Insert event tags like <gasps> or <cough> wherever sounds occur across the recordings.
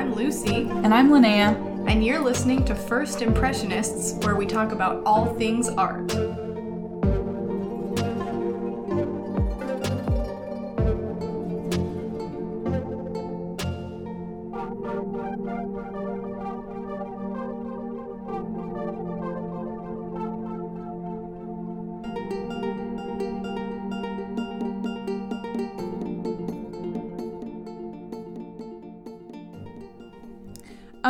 I'm Lucy, And I'm Linnea. and you're listening to First Impressionists, where we talk about all things art.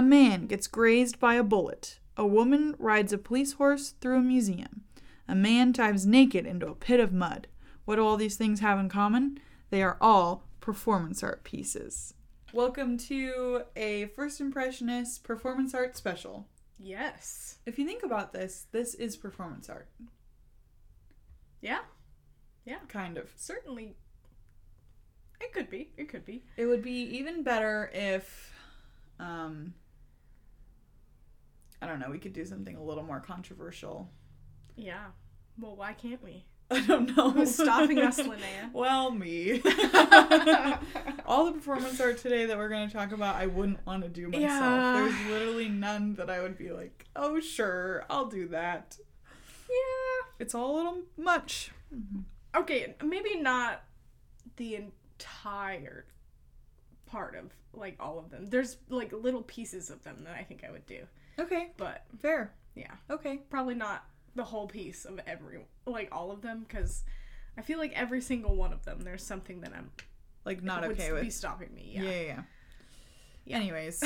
A man gets grazed by a bullet. A woman rides a police horse through a museum. A man dives naked into a pit of mud. What do all these things have in common? They are all performance art pieces. Welcome to a First Impressionist performance art special. Yes. If you think about this, this is performance art. Yeah, Yeah. Kind of. certainly. It could be. It could be. It would be even better if, um, I don't know, we could do something a little more controversial. Yeah. Well, why can't we? <laughs> I don't know. Who's stopping us, Linnea? <laughs> Well, me. <laughs> All the performance art today that we're going to talk about, I wouldn't want to do myself. Yeah. There's literally none that I would be like, oh, sure, I'll do that. Yeah. It's all a little much. Mm-hmm. Okay, maybe not the entire part of like all of them. There's like little pieces of them that I think I would do, Okay, but fair. yeah, Okay. probably not the whole piece of every like all of them because I feel like every single one of them there's something that I'm Like, not would okay be with. stopping me. Yeah, Yeah. yeah, yeah. Yeah. Anyways.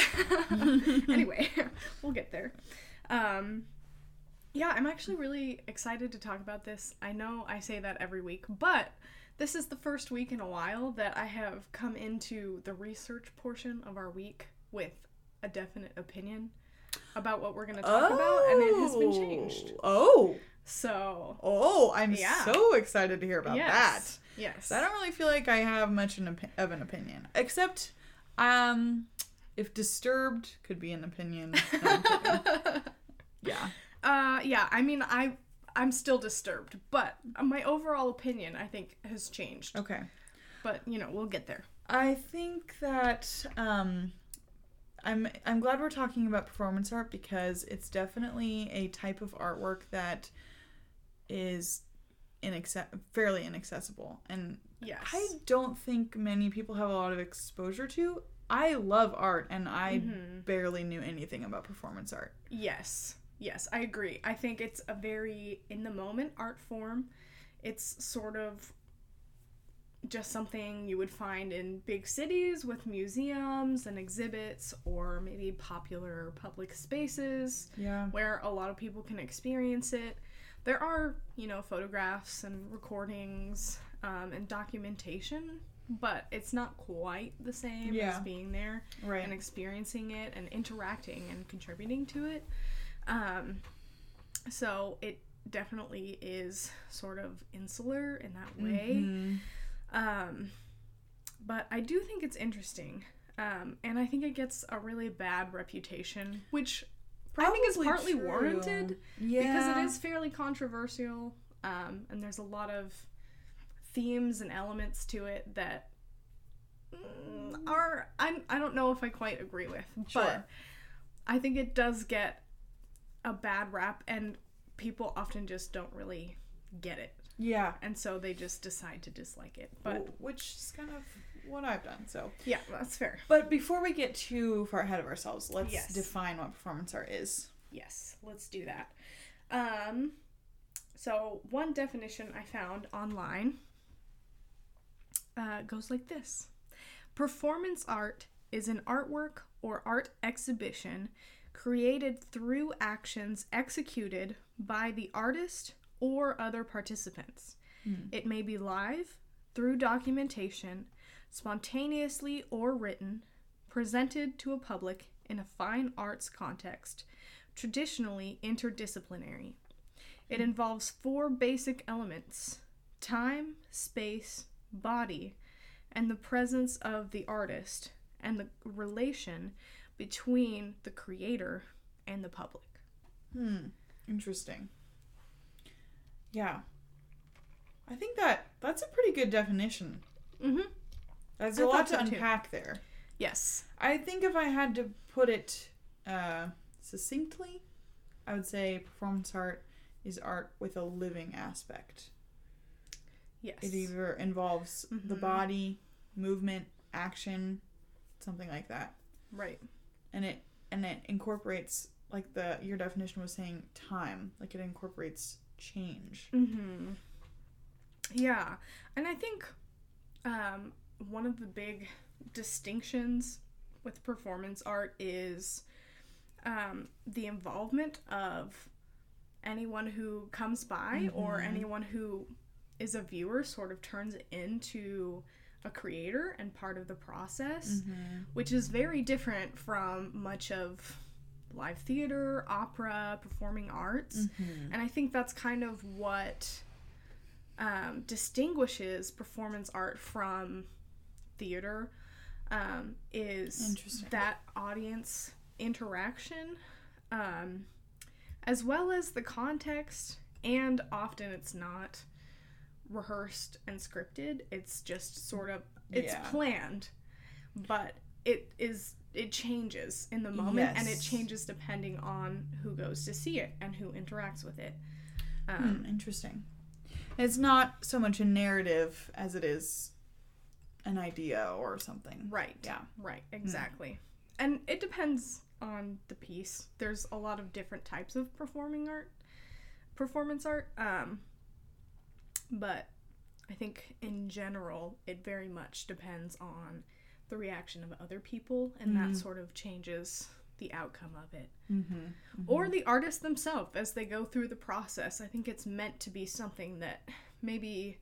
<laughs> anyway, <laughs> we'll get there. Um, yeah, I'm actually really excited to talk about this. I know I say that every week, but this is the first week in a while that I have come into the research portion of our week with a definite opinion about what we're going to talk about, and it has been changed. Oh. So, Oh, I'm Yeah. so excited to hear about yes. that. Yes. I don't really feel like I have much an opi- of an opinion, except um, if disturbed could be an opinion. No, <laughs> yeah. Uh, yeah, I mean, I I'm still disturbed, but my overall opinion I think has changed. Okay. But you know, we'll get there. I think that um, I'm I'm glad we're talking about performance art because it's definitely a type of artwork that is inaccess- fairly inaccessible and Yes. I don't think many people have a lot of exposure to. I love art and I Mhm. barely knew anything about performance art. Yes. Yes, I agree. I think it's a very in the moment art form. It's sort of just something you would find in big cities with museums and exhibits or maybe popular public spaces Yeah. where a lot of people can experience it. There are, you know, photographs and recordings um, and documentation, but it's not quite the same Yeah. as being there Right. and experiencing it and interacting and contributing to it. Um, so it definitely is sort of insular in that way. Mhm. Um, but I do think it's interesting. Um, and I think it gets a really bad reputation, which I think is partly true. warranted Yeah. because it is fairly controversial. Um, and there's a lot of themes and elements to it that mm, are I, I don't know if I quite agree with, Sure. but I think it does get a bad rap, and people often just don't really get it, Yeah. and so they just decide to dislike it. But which is kind of what I've done. So, yeah, that's fair. but before we get too far ahead of ourselves, let's Yes. define what performance art is. Yes, let's do that. Um, so one definition I found online uh, goes like this: Performance art is an artwork or art exhibition created through actions executed by the artist or other participants. It may be live, through documentation, spontaneously or written, presented to a public in a fine arts context, traditionally interdisciplinary. It involves four basic elements time, space, body, and the presence of the artist and the relation between the creator and the public. Hmm. Interesting. Yeah. I think that that's a pretty good definition. Mm-hmm. There's I a lot to so, too. unpack there. Yes. I think if I had to put it uh, succinctly, I would say performance art is art with a living aspect. Yes. It either involves the Mhm. body, movement, action, something like that, Right. and it and it incorporates like the your definition was saying time, like it incorporates change. Mm-hmm. Yeah, and I think um, one of the big distinctions with performance art is um, the involvement of anyone who comes by or Mhm. anyone who is a viewer sort of turns into a creator and part of the process Mm-hmm. which is very different from much of live theater opera performing arts Mm-hmm. and I think that's kind of what um, distinguishes performance art from theater um, is that audience interaction, um, as well as the context. And often it's not rehearsed and scripted. It's just sort of it's Yeah. planned, but it is it changes in the moment and it changes depending on who goes to see it and who interacts with it. Um, Hmm, interesting. It's not so much a narrative as it is an idea or something. Right. Yeah. Right. Exactly. And it depends on the piece. There's a lot of different types of performing art, performance art. Um, but I think in general, it very much depends on the reaction of other people, and that Mm. sort of changes the outcome of it. Mm-hmm. Or the artist themselves as they go through the process. I think it's meant to be something that maybe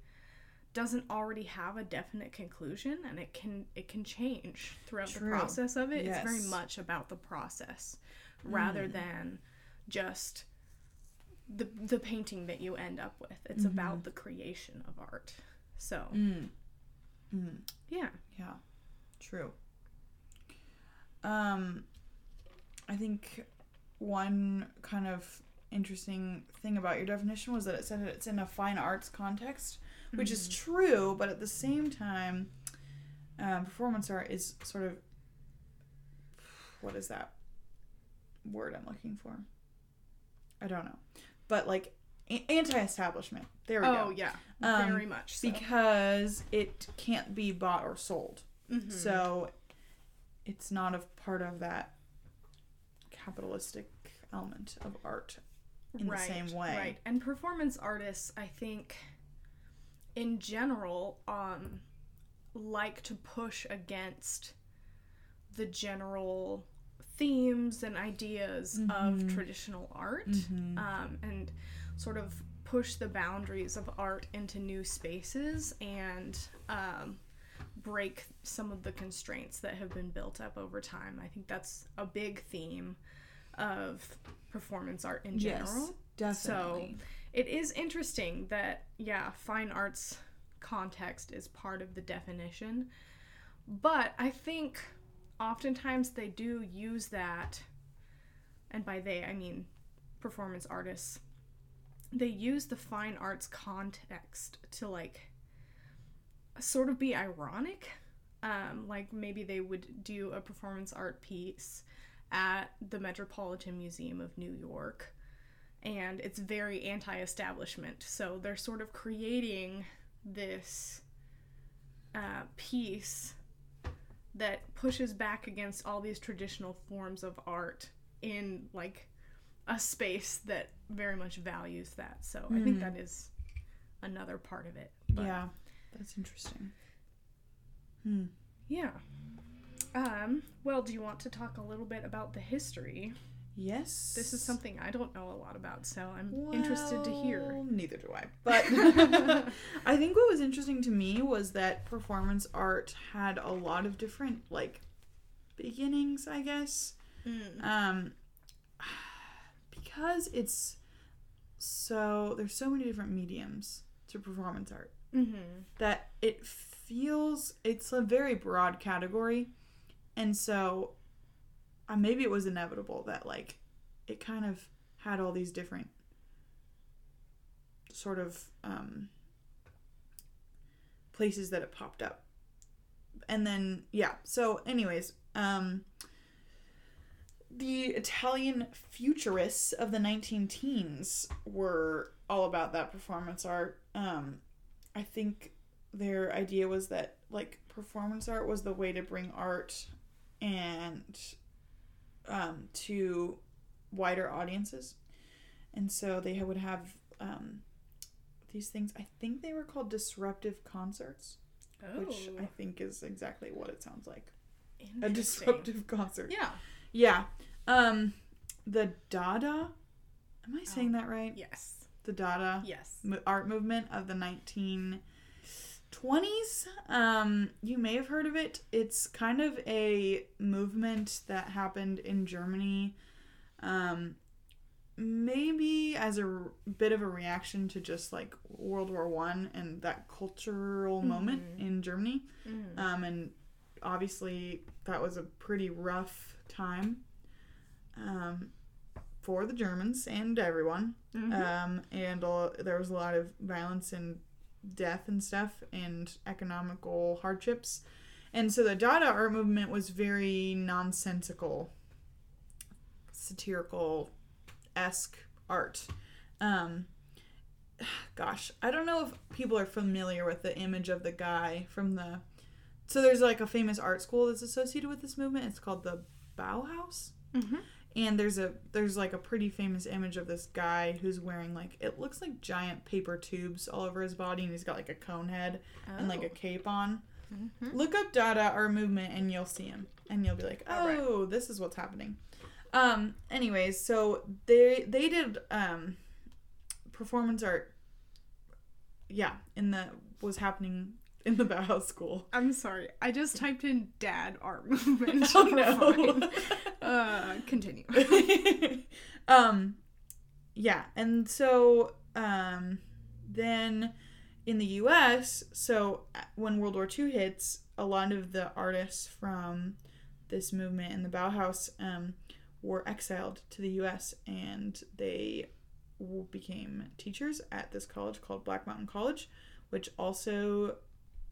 doesn't already have a definite conclusion and it can it can change throughout True. the process of it. It's very much about the process rather than just the the painting that you end up with. It's about the creation of art. So, Mm. Mm. yeah. Yeah, true. Um, I think one kind of interesting thing about your definition was that it said that it's in a fine arts context, which is true, but at the same time, um, performance art is sort of what is that word I'm looking for? I don't know, but like a- anti-establishment. There we Oh, go. Oh yeah. Um, very much so. Because it can't be bought or sold. Mhm. So it's not a part of that capitalistic element of art in the same way. Right. And performance artists, I think, in general, um, like to push against the general themes and ideas of Mhm. traditional art Mhm. um, and sort of push the boundaries of art into new spaces and um, break some of the constraints that have been built up over time. I think that's a big theme of performance art in general. Yes, definitely. So it is interesting that, yeah, fine arts context is part of the definition. But I think oftentimes they do use that, and by they, I mean performance artists, they use the fine arts context to like sort of be ironic. Um, like maybe they would do a performance art piece at the Metropolitan Museum of New York and it's very anti-establishment. So they're sort of creating this uh, piece that pushes back against all these traditional forms of art in like a space that very much values that. So I think Hmm. that is another part of it. But yeah, that's interesting. Hmm. yeah. Um, well, do you want to talk a little bit about the history? Yes. This is something I don't know a lot about, so I'm interested to hear. Neither do I. <laughs> But <laughs> I think what was interesting to me was that performance art had a lot of different like beginnings, I guess. Mm. Um because it's so there's so many different mediums to performance art Mm-hmm. that it feels it's a very broad category and so uh, maybe it was inevitable that like it kind of had all these different sort of um, places that it popped up and then yeah. So, anyways, um, the Italian futurists of the 19 teens were all about that performance art. Um, I think their idea was that like performance art was the way to bring art and um, to wider audiences, and so they would have um, these things. I think they were called disruptive concerts, Oh, which I think is exactly what it sounds like a disruptive <laughs> concert. Yeah. Yeah. Um, the Dada. Am I saying that right? Yes. The Dada Yes. art movement of the 1920s. Um, you may have heard of it. It's kind of a movement that happened in Germany. Um, maybe as a r- bit of a reaction to just like World War One and that cultural moment in Germany. Mm. Um, and obviously that was a pretty rough time um, for the Germans and everyone. Mhm. Um, and a, there was a lot of violence and death and stuff and economical hardships. And so the Dada art movement was very nonsensical, satirical esque art. Um, gosh, I don't know if people are familiar with the image of the guy from the. So there's like a famous art school that's associated with this movement. It's called the Bauhaus Mhm. And there's a there's like a pretty famous image of this guy who's wearing like it looks like giant paper tubes all over his body and he's got like a cone head and like a cape on Mhm. look up dada or movement and you'll see him and you'll be like All right. oh this is what's happening um anyways so they they did um performance art yeah in the was happening in the <laughs> Bauhaus school I'm sorry. I just typed in dad art <laughs> movement. oh no. <laughs> Uh, continue. <laughs> um yeah and so um then in the us so uh, when world war ii hits a lot of the artists from this movement in the bauhaus um, were exiled to the us and they became teachers at this college called black mountain college which also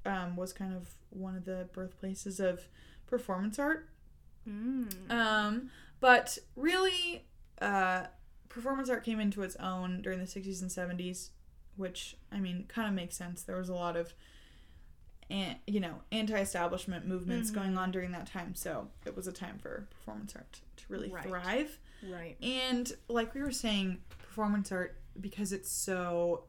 um, was kind of one of the birthplaces of performance art Mm. um, but really, uh, performance art came into its own during the 60s and 70s, which, I mean, kind of makes sense. There was a lot of, an, you know, anti establishment movements Mhm. going on during that time. So it was a time for performance art to really Right. thrive. right. And like we were saying, performance art, because it's so,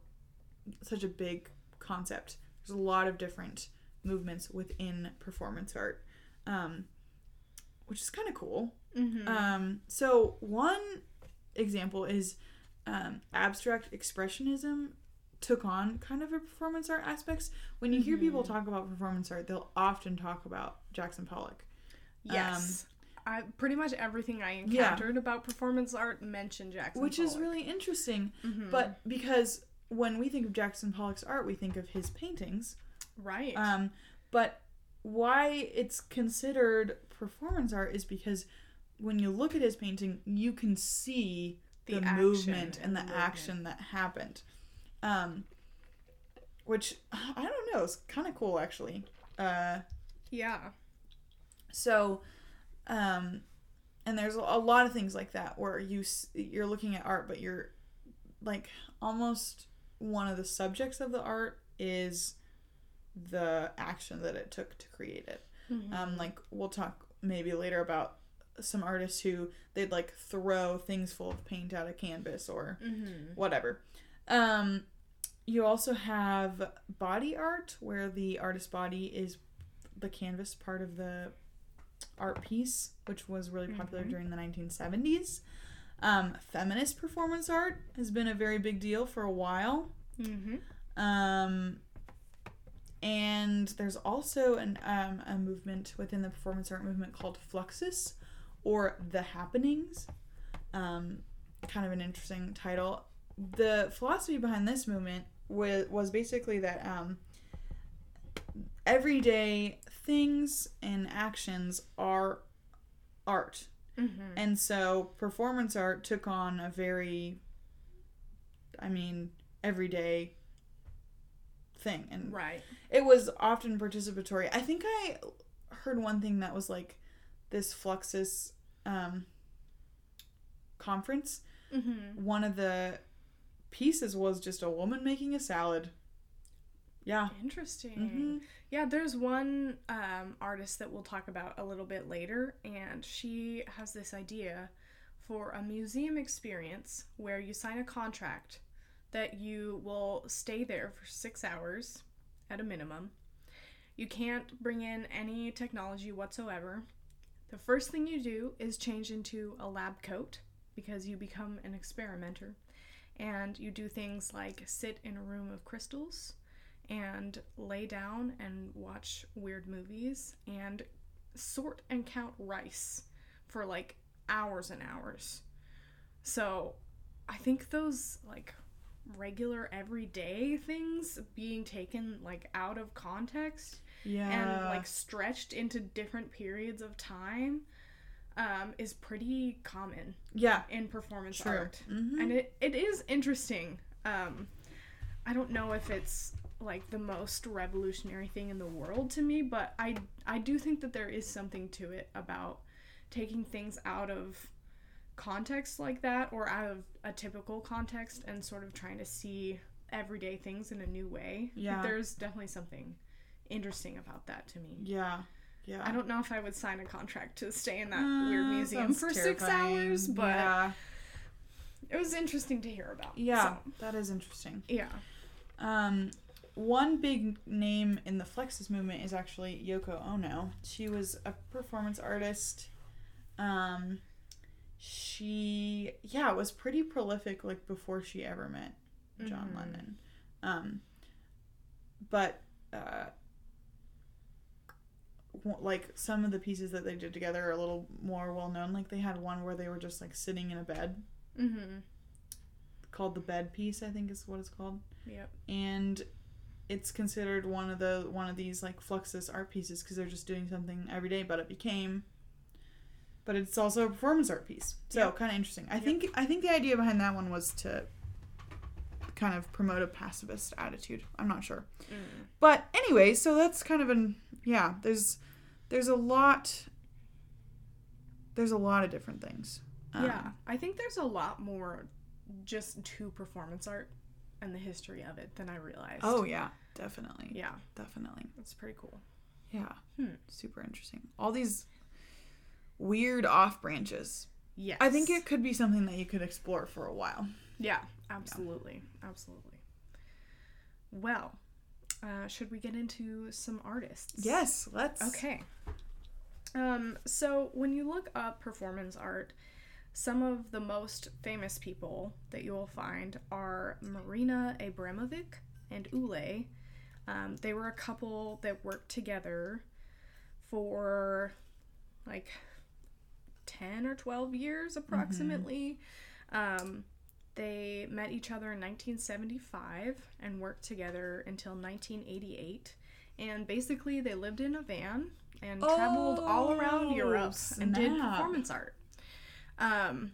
such a big concept, there's a lot of different movements within performance art. Um, which is kind of cool. Mm-hmm. Um, so one example is um, abstract expressionism took on kind of a performance art aspects. When you hear people talk about performance art, they'll often talk about Jackson Pollock. yes. I pretty much everything I Yeah. encountered about performance art mentioned Jackson. which is really interesting. Mhm. But because when we think of Jackson Pollock's art, we think of his paintings. right. Um, but why it's considered performance art is because when you look at his painting, you can see the, The movement and and the movement. action that happened. Um, which I don't know, it's kind of cool actually. Uh, yeah. so, um, and there's a lot of things like that where you you're looking at art, but you're like almost one of the subjects of the art is the action that it took to create it. Mhm. Um, like we'll talk maybe later about some artists who they'd like throw things full of paint out of canvas or Mhm. whatever. Um, you also have body art, where the artist's body is the canvas part of the art piece, which was really popular Mhm. during the 1970s. Um, feminist performance art has been a very big deal for a while. Mhm. Um, and there's also an um, a movement within the performance art movement called Fluxus, or the Happenings. Um, kind of an interesting title. The philosophy behind this movement was was basically that um, everyday things and actions are art, Mhm. and so performance art took on a very, I mean, everyday thing and Right. it was often participatory. I think I heard one thing that was like this Fluxus um, conference. Mm-hmm. One of the pieces was just a woman making a salad. Yeah. Interesting. hmm Yeah, there's one um, artist that we'll talk about a little bit later, and she has this idea for a museum experience where you sign a contract that you will stay there for six hours at a minimum. You can't bring in any technology whatsoever. The first thing you do is change into a lab coat because you become an experimenter. And you do things like sit in a room of crystals and lay down and watch weird movies and sort and count rice for like hours and hours. So I think those like regular everyday things being taken like out of context Yeah. and like stretched into different periods of time um, is pretty common yeah. in performance True. art Mhm. and it, it is interesting um i don't know if it's like the most revolutionary thing in the world to me but i i do think that there is something to it about taking things out of context like that or out of a typical context and sort of trying to see everyday things in a new way Yeah. there's definitely something interesting about that to me Yeah. Yeah. i don't know if i would sign a contract to stay in that Uh, weird museum for six hours but yeah. it was interesting to hear about Yeah. so, That is interesting. yeah Um, one big name in the Fluxus movement is actually Yoko Ono. She was a performance artist. Um, she yeah was pretty prolific like before she ever met John Mhm. Lennon. Um, but uh, like some of the pieces that they did together are a little more well known. Like they had one where they were just like sitting in a bed Mm-hmm. called the bed piece. I think is what it's called. Yep. and it's considered one of the one of these like fluxus art pieces because they're just doing something every day but it became but it's also a performance art piece so Yep. kind of interesting i Yep. think i think the idea behind that one was to kind of promote a pacifist attitude i'm not sure Mm. but anyway so that's kind of an yeah there's there's a lot there's a lot of different things Um, yeah, I think there's a lot more just to performance art and the history of it than I realized. oh yeah definitely yeah, definitely it's pretty cool. yeah Hmm. super interesting all these weird off branches Yes, I think it could be something that you could explore for a while. Yeah, absolutely, absolutely. Well, uh, should we get into some artists? Yes, let's. Okay. Um, so when you look up performance art, some of the most famous people that you will find are Marina Abramovic and Ulay. Um, they were a couple that worked together for like 10 or 12 years approximately. Um, they met each other in 1975 and worked together until 1988. And basically, they lived in a van and traveled all around Oh, Europe and did performance art. Um,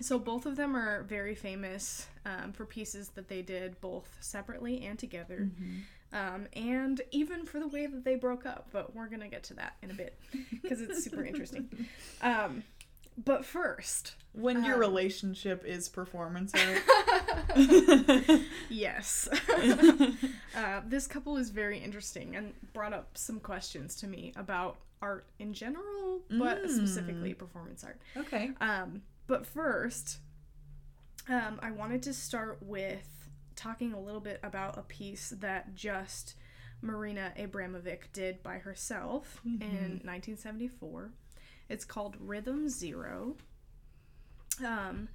so both of them are very famous um, for pieces that they did both separately and together, um, and even for the way that they broke up. But we're gonna get to that in a bit because it's super <laughs> interesting. Um, but first, When your Um, relationship is performance art. <laughs> yes, <laughs> uh, this couple is very interesting and brought up some questions to me about art in general, but Mm. specifically performance art. okay. Um, but first, um, I wanted to start with talking a little bit about a piece that just Marina Abramovic did by herself in 1974. It's called Rhythm Zero. Um,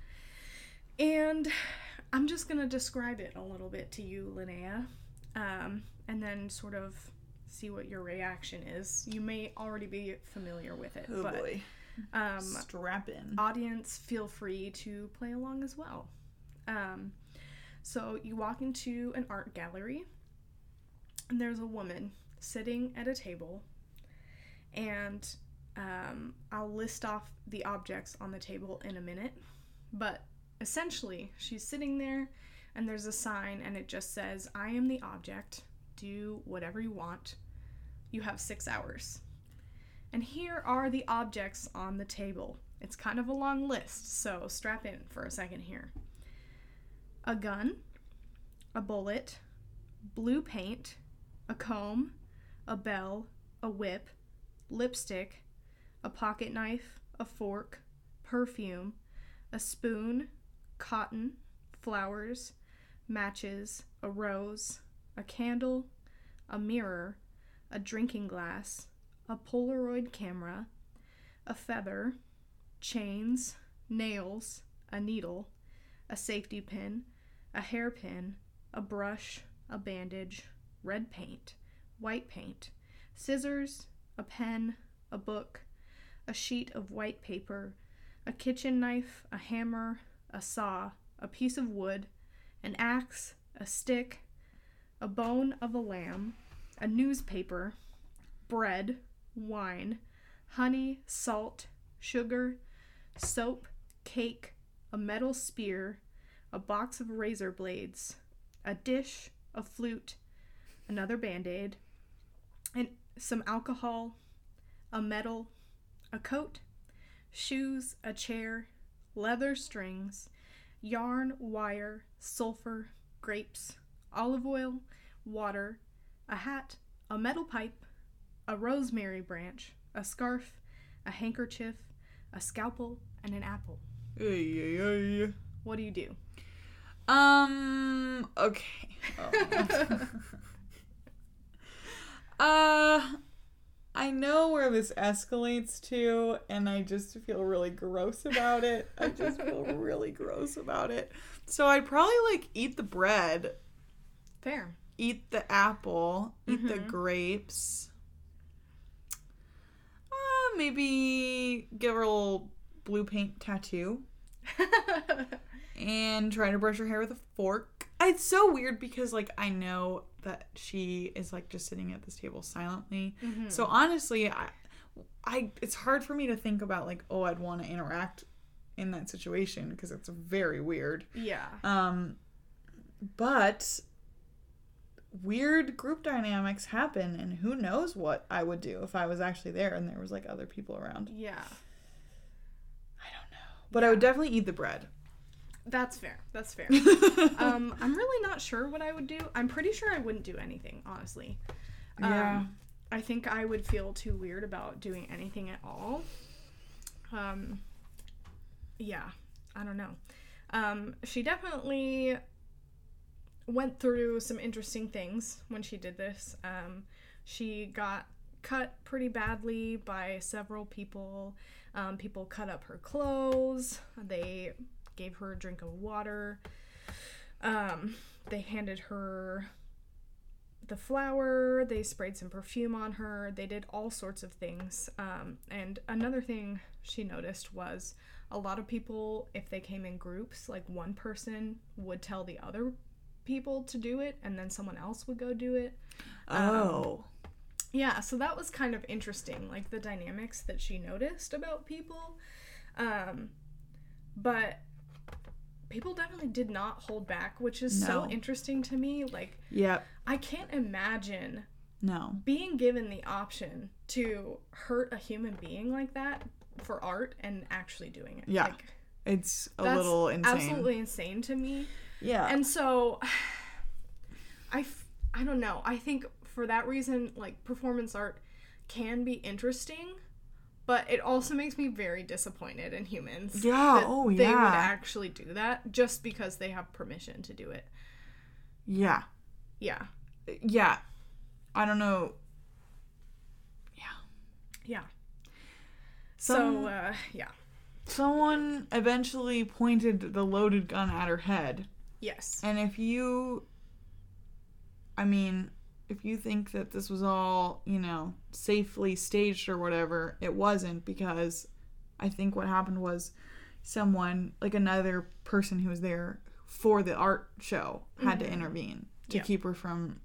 and I'm just going to describe it a little bit to you, Linnea, um, and then sort of see what your reaction is. You may already be familiar with it, Oh but boy. um, Strap in. audience feel free to play along as well. Um, so you walk into an art gallery, and there's a woman sitting at a table, and um, I'll list off the objects on the table in a minute. But essentially, she's sitting there and there's a sign, and it just says, I am the object. Do whatever you want. You have six hours. And here are the objects on the table. It's kind of a long list, so strap in for a second here a gun, a bullet, blue paint, a comb, a bell, a whip, lipstick, a pocket knife, a fork, perfume, a spoon, cotton, flowers, matches, a rose, a candle, a mirror, a drinking glass, a Polaroid camera, a feather, chains, nails, a needle, a safety pin, a hairpin, a brush, a bandage, red paint, white paint, scissors, a pen, a book, a sheet of white paper, a kitchen knife, a hammer, a saw, a piece of wood, an axe, a stick, a bone of a lamb, a newspaper, bread, wine, honey, salt, sugar, soap, cake, a metal spear, a box of razor blades, a dish, a flute, another band aid, and some alcohol, a medal, a coat, shoes, a chair, leather strings, yarn, wire, sulfur, grapes, olive oil, water, a hat, a metal pipe, a rosemary branch, a scarf, a handkerchief, a scalpel, and an apple. Ay, ay, ay. What do you do? Um. Okay. Oh. <laughs> uh, I know where this escalates to, and I just feel really gross about it. I just feel <laughs> really gross about it. So I'd probably like eat the bread, Fair. eat the apple, eat the Mhm. grapes. Uh, maybe give her a little blue paint tattoo and try to brush her hair with a fork. It's so weird because like I know that she is like just sitting at this table silently. Mhm. So honestly, I I it's hard for me to think about like oh I'd want to interact in that situation because it's very weird. yeah. Um but weird group dynamics happen and who knows what I would do if I was actually there and there was like other people around. Yeah. I don't know. But I would definitely eat the bread. That's fair. That's fair. <laughs> um, I'm really not sure what I would do. I'm pretty sure I wouldn't do anything, honestly. Um, Yeah. I think I would feel too weird about doing anything at all. Um, yeah, I don't know. Um, she definitely went through some interesting things when she did this. Um, she got cut pretty badly by several people. Um, people cut up her clothes. They gave her a drink of water. Um, they handed her the flower. They sprayed some perfume on her. They did all sorts of things. Um, and another thing she noticed was a lot of people, if they came in groups, like one person would tell the other people to do it, and then someone else would go do it. Oh. Yeah, so that was kind of interesting, like the dynamics that she noticed about people. Um, but people definitely did not hold back, which is so interesting to me. Like, Yep. I can't imagine No. being given the option to hurt a human being like that for art and actually doing it. Yeah, Like, It's a little insane. absolutely insane to me. Yeah. And so <sighs> I f- I don't know. I think for that reason like performance art can be interesting, but it also makes me very disappointed in humans. Yeah, that oh, They would yeah. actually do that just because they have permission to do it. yeah. Yeah. Yeah. I don't know. Yeah. Some- so uh yeah. Someone eventually pointed the loaded gun at her head. Yes. And if you. I mean, if you think that this was all, you know, safely staged or whatever, it wasn't because I think what happened was someone, like another person who was there for the art show, had to intervene to Yeah. keep her from.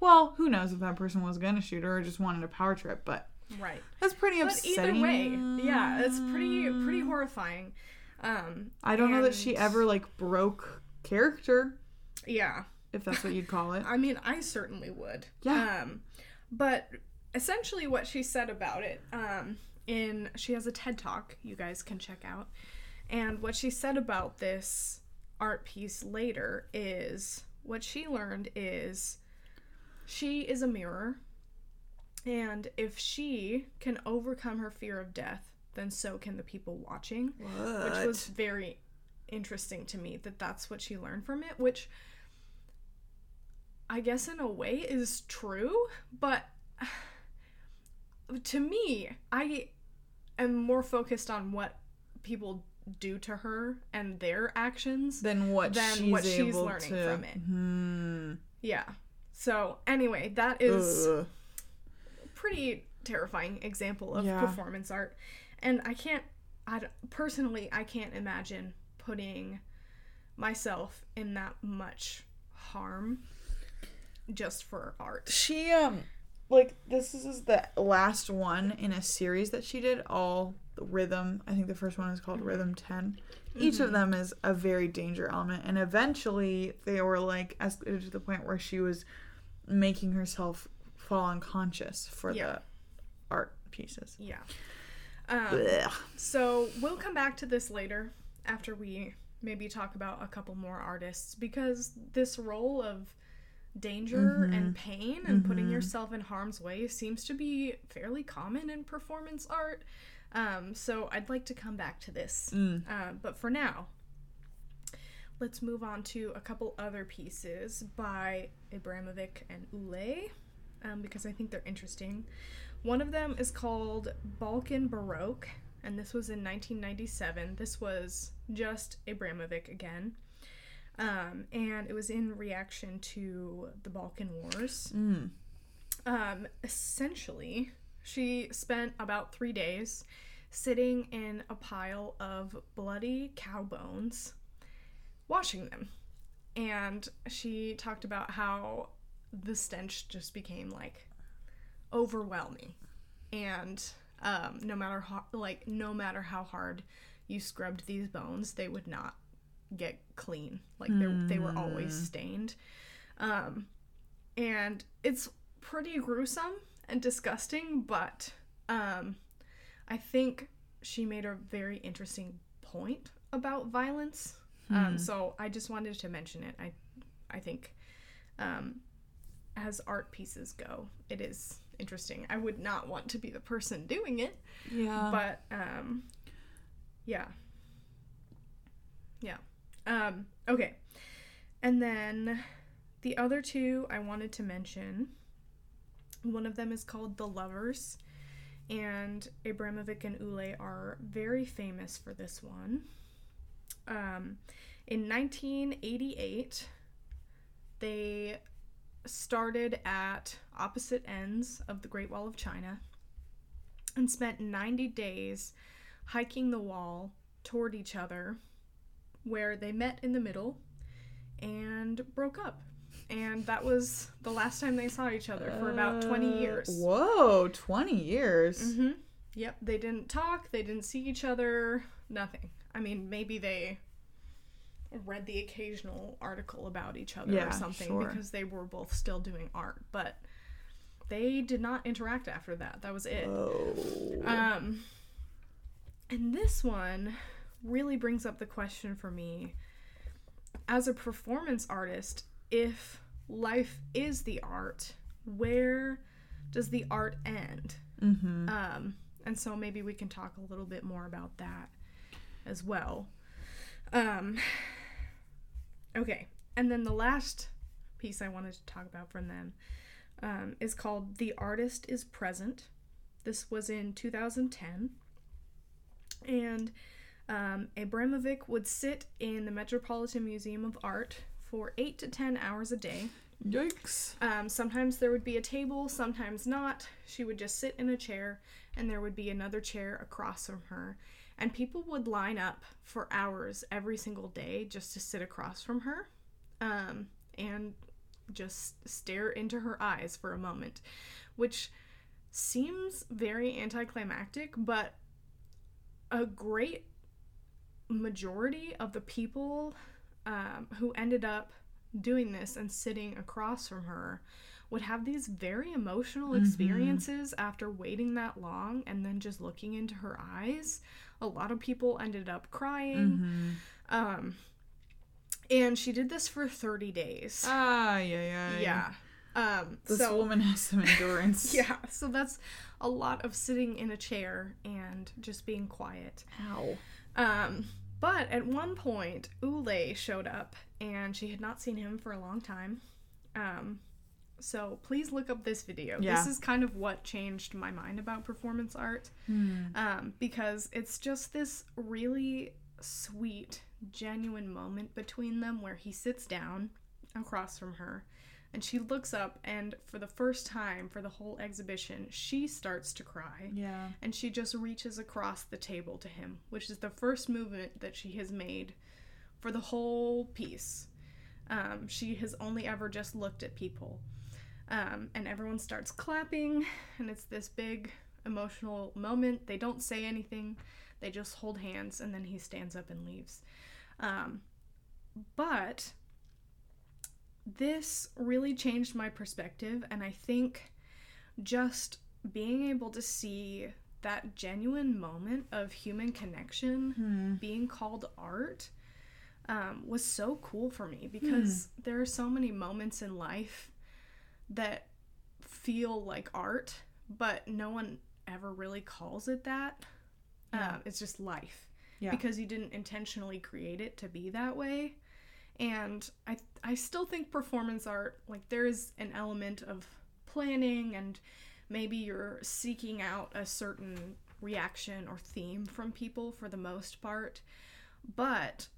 Well, who knows if that person was going to shoot her or just wanted a power trip, but Right. that's pretty But upsetting. either way, yeah, it's pretty pretty horrifying. Um I don't know that she ever like broke character. Yeah. If that's what you'd call it. <laughs> I mean, I certainly would. Yeah. Um, but essentially, what she said about it, um, in she has a TED talk you guys can check out, and what she said about this art piece later is what she learned is she is a mirror, and if she can overcome her fear of death, then so can the people watching What? which was very interesting to me that that's what she learned from it which i guess in a way is true but <sighs> to me i am more focused on what people do to her and their actions than what than she's what she's learning to. from it. Hmm. yeah so anyway that is Ugh. pretty terrifying example of Yeah. performance art and i can't i personally i can't imagine putting myself in that much harm just for art. She um like this is the last one in a series that she did all the rhythm. I think the first one is called rhythm 10 each of them is a very danger element and eventually they were like escalated to the point where she was making herself fall unconscious for Yeah. the art pieces. Yeah. Um, so we'll come back to this later after we maybe talk about a couple more artists because this role of danger and pain and putting yourself in harm's way seems to be fairly common in performance art. Um, so i'd like to come back to this. Mm. uh, but for now let's move on to a couple other pieces by abramovic and Ulay, um, because i think they're interesting. One of them is called balkan baroque and this was in 1997 this was just abramovic again um, and it was in reaction to the balkan wars Mm. um, essentially, she spent about three days sitting in a pile of bloody cow bones, washing them. And she talked about how the stench just became like overwhelming. And um, no matter how, like, no matter how hard you scrubbed these bones, they would not get clean. Like, they they were always stained. Um, and it's pretty gruesome and disgusting, but um, I think she made a very interesting point about violence. Um, so I just wanted to mention it. I, I think, um, as art pieces go, it is interesting. I would not want to be the person doing it, yeah but um, yeah, yeah. Um, okay, and then the other two I wanted to mention. One of them is called The Lovers, and Abramovic and Ulay are very famous for this one. Um, in 1988, they started at opposite ends of the Great Wall of China and spent 90 days hiking the wall toward each other, where they met in the middle and broke up. And that was the last time they saw each other for about 20 years. Uh, Whoa, 20 years. hmm Yep, they didn't talk, they didn't see each other, nothing. I mean, maybe they read the occasional article about each other Yeah, or something sure. because they were both still doing art, but they did not interact after that. That was it. Whoa. Um, and this one really brings up the question for me as a performance artist if life is the art, where does the art end? mm-hmm. Um, and so maybe we can talk a little bit more about that as well. Um, okay, and then the last piece I wanted to talk about from them um, is called The Artist is Present. This was in 2010. And um, Abramovic would sit in the Metropolitan Museum of Art for 8 to 10 hours a day. Yikes. Um, sometimes there would be a table, sometimes not. She would just sit in a chair, and there would be another chair across from her. And people would line up for hours every single day just to sit across from her um, and just stare into her eyes for a moment, which seems very anticlimactic, but a great majority of the people um, who ended up doing this and sitting across from her would have these very emotional experiences after waiting that long and then just looking into her eyes. A lot of people ended up crying. Um, and she did this for 30 days. Ah, yeah, yeah. yeah. Um, This so, woman has some <laughs> endurance. yeah, so that's a lot of sitting in a chair and just being quiet. Ow. Um, but at one point, Ulay showed up, and she had not seen him for a long time. Um, so please look up this video. Yeah. This is kind of what changed my mind about performance art, um, because it's just this really sweet, genuine moment between them where he sits down across from her. And she looks up, and for the first time for the whole exhibition, she starts to cry Yeah. and she just reaches across the table to him, which is the first movement that she has made for the whole piece. Um, she has only ever just looked at people. Um, and everyone starts clapping, and it's this big emotional moment. They don't say anything, they just hold hands, and then he stands up and leaves. Um, but this really changed my perspective, and I think just being able to see that genuine moment of human connection being called art um, was so cool for me because there are so many moments in life that feel like art, but no one ever really calls it that. Um, it's just life Yeah. because you didn't intentionally create it to be that way. And I I still think performance art like there is an element of planning and maybe you're seeking out a certain reaction or theme from people for the most part. But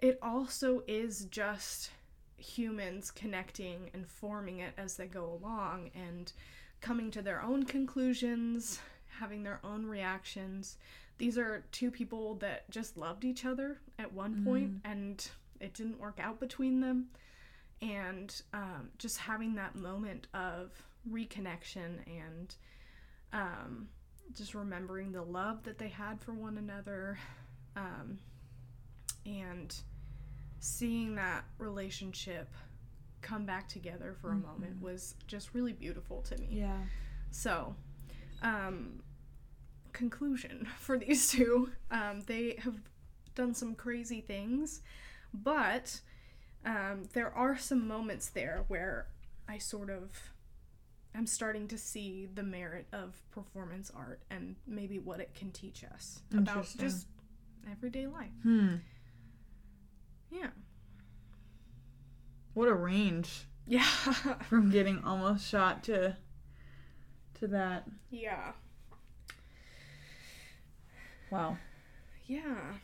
it also is just humans connecting and forming it as they go along and coming to their own conclusions, having their own reactions. These are two people that just loved each other at one point and it didn't work out between them. And um, just having that moment of reconnection and um, just remembering the love that they had for one another um, and seeing that relationship come back together for a moment was just really beautiful to me. Yeah. So, um, conclusion <laughs> for these two um, they have done some crazy things, but um, there are some moments there where I sort of am starting to see the merit of performance art and maybe what it can teach us about just everyday life. Hmm. Yeah. What a range Yeah. <laughs> from getting almost shot to to that. yeah. Wow. Yeah.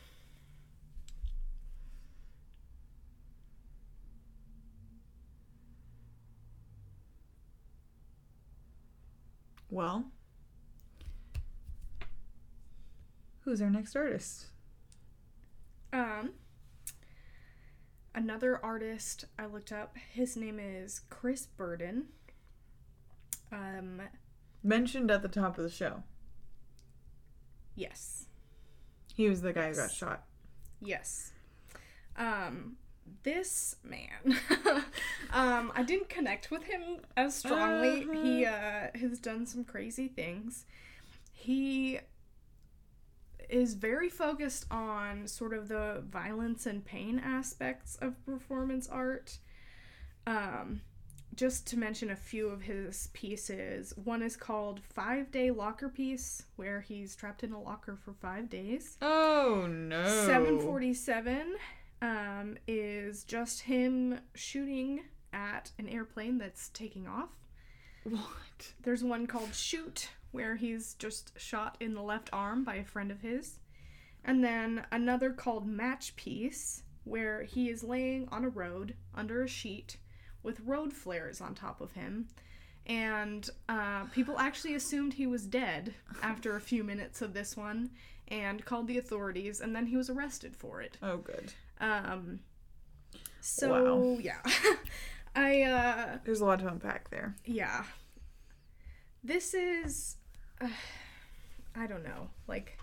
Well, who's our next artist? Um, another artist I looked up, his name is Chris Burden. Um, Mentioned at the top of the show. yes, He was the guy who got shot. yes. Um, this man, <laughs> um, I didn't connect with him as strongly. He uh, has done some crazy things. He is very focused on sort of the violence and pain aspects of performance art. Um, just to mention a few of his pieces, one is called Five Day Locker Piece, where he's trapped in a locker for five days. Oh no. 747 um, is just him shooting at an airplane that's taking off. What? There's one called Shoot, where he's just shot in the left arm by a friend of his. And then another called Match Piece, where he is laying on a road under a sheet with road flares on top of him. And uh, people actually assumed he was dead after a few minutes of this one and called the authorities, and then he was arrested for it. Oh good. Um, so, yeah. <laughs> I, uh, There's a lot to unpack there. yeah. This is uh, I don't know. Like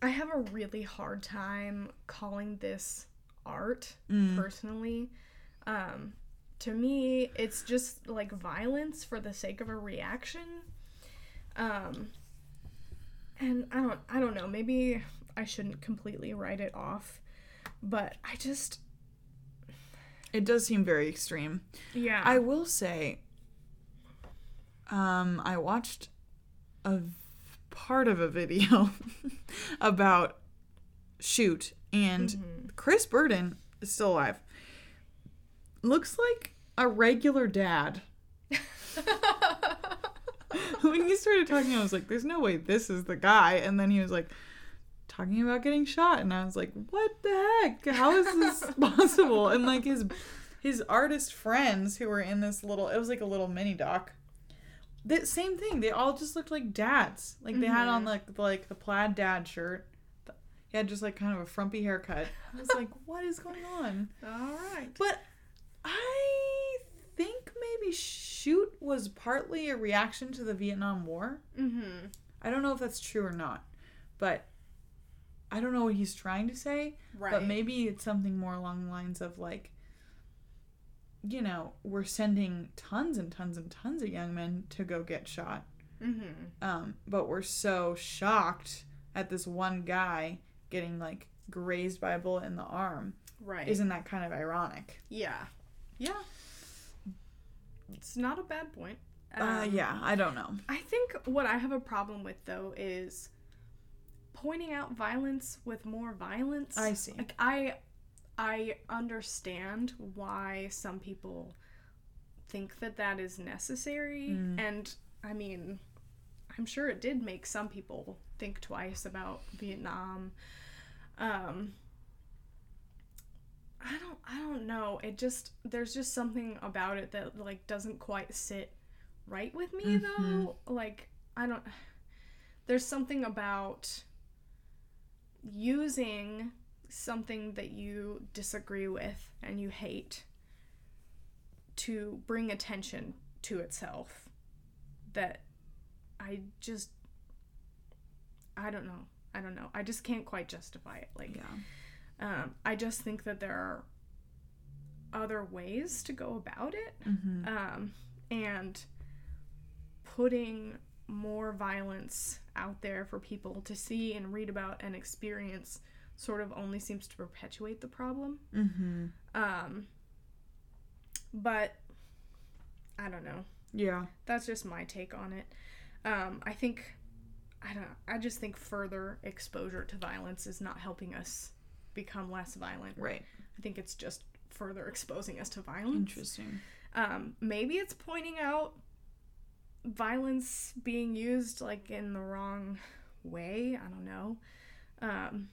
I have a really hard time calling this art Mm. personally. Um, to me, it's just like violence for the sake of a reaction. Um, and I don't, I don't know. Maybe I shouldn't completely write it off, but I just, It does seem very extreme. yeah, I will say, um, I watched a part of a video <laughs> about shoot, and Mm-hmm. Chris Burden is still alive. Looks like a regular dad. <laughs> when he started talking, I was like, "There's no way this is the guy." And then he was like, talking about getting shot, and I was like, "What the heck? How is this <laughs> possible?" And like his his artist friends who were in this little, it was like a little mini doc. The same thing. They all just looked like dads. Like they had on mm-hmm. like the, like the plaid dad shirt. He had just like kind of a frumpy haircut. I was like, "What is going on?" <laughs> all right. But I think maybe shoot was partly a reaction to the Vietnam War. Mm-hmm. I don't know if that's true or not, but I don't know what he's trying to say. Right. But maybe it's something more along the lines of like, you know, we're sending tons and tons and tons of young men to go get shot. Mm-hmm. Um, but we're so shocked at this one guy getting like grazed by a bullet in the arm. Right. Isn't that kind of ironic? yeah. Yeah. It's not a bad point. uh, Um, yeah, I don't know. I think what I have a problem with though is pointing out violence with more violence. I see. Like I I understand why some people think that that is necessary Mm. and I mean I'm sure it did make some people think twice about Vietnam. Um I don't I don't know. It just there's just something about it that like doesn't quite sit right with me mm-hmm. though. Like I don't there's something about using something that you disagree with and you hate to bring attention to itself that I just I don't know. I don't know. I just can't quite justify it. Like Yeah. Um, I just think that there are other ways to go about it. Mm-hmm. Um, and putting more violence out there for people to see and read about and experience sort of only seems to perpetuate the problem. Mm-hmm. Um, but I don't know. Yeah. That's just my take on it. Um, I think I don't. know, I just think further exposure to violence is not helping us become less violent. Right. I think it's just further exposing us to violence. Interesting. Um, maybe it's pointing out violence being used like in the wrong way. I don't know. Um,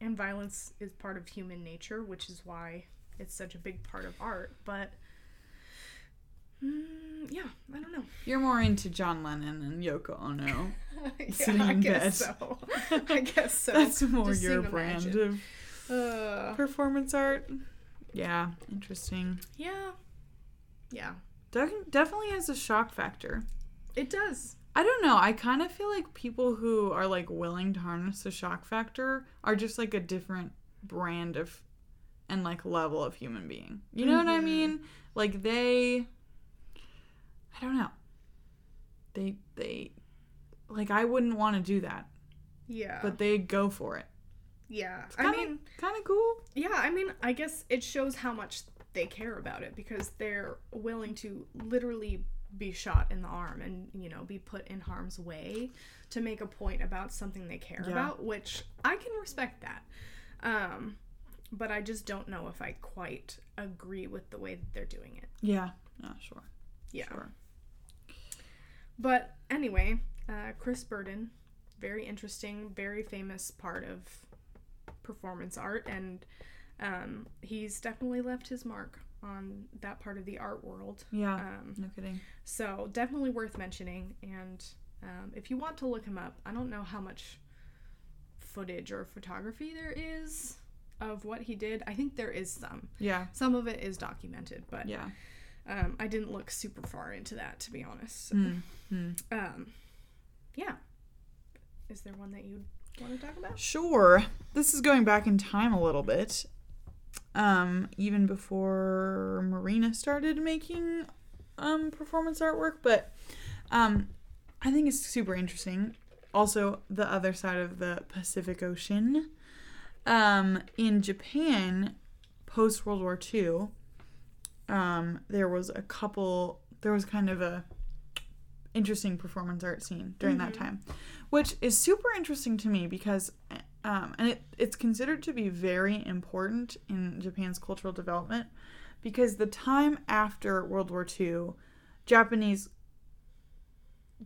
and violence is part of human nature, which is why it's such a big part of art. But mm, yeah, I don't know. You're more into John Lennon and Yoko Ono. <laughs> yeah, Sitting I in guess bed. so. <laughs> I guess so. That's more Just your brand imagine. of Uh, performance art. Yeah, interesting. yeah, yeah, Def- definitely has a shock factor. it does. I don't know. I kind of feel like people who are like willing to harness the shock factor are just like a different brand of and like level of human being. You know what I Mhm. mean? Like they I don't know. They they like I wouldn't want to do that, Yeah, but they go for it. Yeah. I Kinda, mean, kind of cool. Yeah, I mean, I guess it shows how much they care about it because they're willing to literally be shot in the arm and, you know, be put in harm's way to make a point about something they care Yeah. about, which I can respect that. Um, but I just don't know if I quite agree with the way that they're doing it. Yeah. Yeah, sure. Yeah. Sure. But anyway, uh, Chris Burden, very interesting, very famous part of performance art, and um, he's definitely left his mark on that part of the art world. Yeah. Um, no kidding. so definitely worth mentioning. And um, if you want to look him up, I don't know how much footage or photography there is of what he did. I think there is some. Yeah. Some of it is documented, but Yeah. um, I didn't look super far into that to be honest. So, Mm. Mm. um, yeah. Is there one that you want to talk about? Sure. This is going back in time a little bit. um, even before Marina started making um, performance artwork. But um, I think it's super interesting. Also, the other side of the Pacific Ocean. Um, in Japan, post World War II, um, there was a couple. There was kind of a interesting performance art scene during that time, which is super interesting to me because, um, and it, it's considered to be very important in Japan's cultural development because the time after World War II, Japanese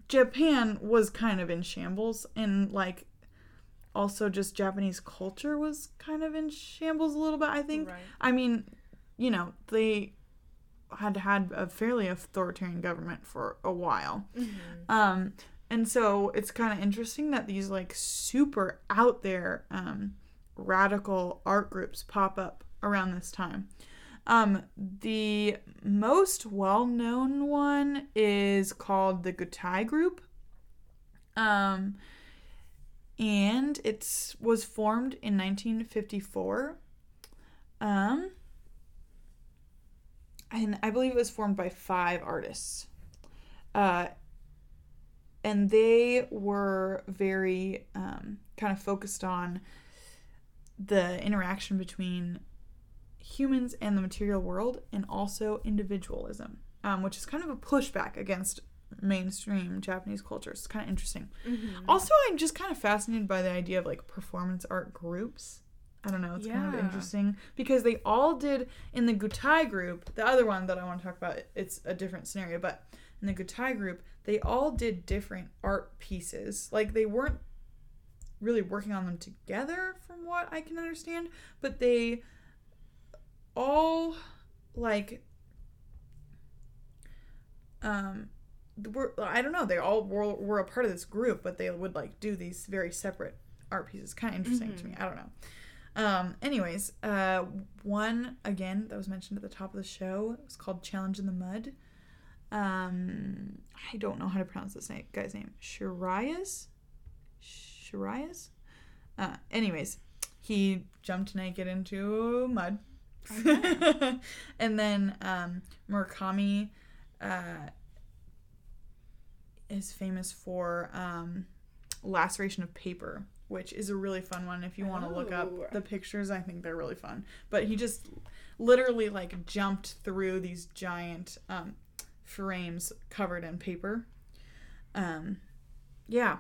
Japan was kind of in shambles and like also just Japanese culture was kind of in shambles a little bit, I think. Right. I mean, you know, they had had a fairly authoritarian government for a while. Um, and so it's kind of interesting that these like super out there um, radical art groups pop up around this time. Um, the most well known one is called the Gutai Group. Um, and it was formed in 1954. Um, and I believe it was formed by five artists. Uh, and they were very um, kind of focused on the interaction between humans and the material world and also individualism, um, which is kind of a pushback against mainstream Japanese culture. It's kind of interesting. Also, I'm just kind of fascinated by the idea of like performance art groups. I don't know, it's kind of interesting because they all did in the Gutai group, the other one that I want to talk about, it's a different scenario, but in the Gutai group, they all did different art pieces. Like they weren't really working on them together from what I can understand, but they all like um were I don't know, they all were, were a part of this group, but they would like do these very separate art pieces. Kind of interesting to me. I don't know. Um, anyways, uh, one again that was mentioned at the top of the show was called Challenge in the Mud. Um, I don't know how to pronounce this name, guy's name. Shirayas? Shirayas? Uh, anyways, he jumped naked into mud. <laughs> and then um, Murakami uh, is famous for um, laceration of paper, which is a really fun one. If you want to look Oh. up the pictures, I think they're really fun. But he just literally like jumped through these giant um, frames covered in paper. Um, yeah.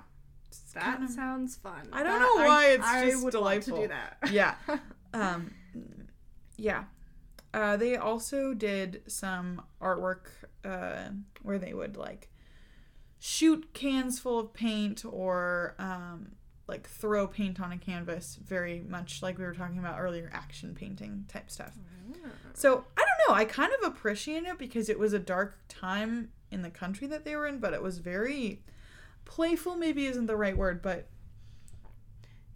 It's That kind of- sounds fun. I don't That- know why it's I just delightful. To do that. yeah. <laughs> Um, yeah. Uh, they also did some artwork uh, where they would like shoot cans full of paint or um, like throw paint on a canvas, very much like we were talking about earlier, action painting type stuff. So I don't know. I kind of appreciate it because it was a dark time in the country that they were in, but it was very playful. Maybe isn't the right word, but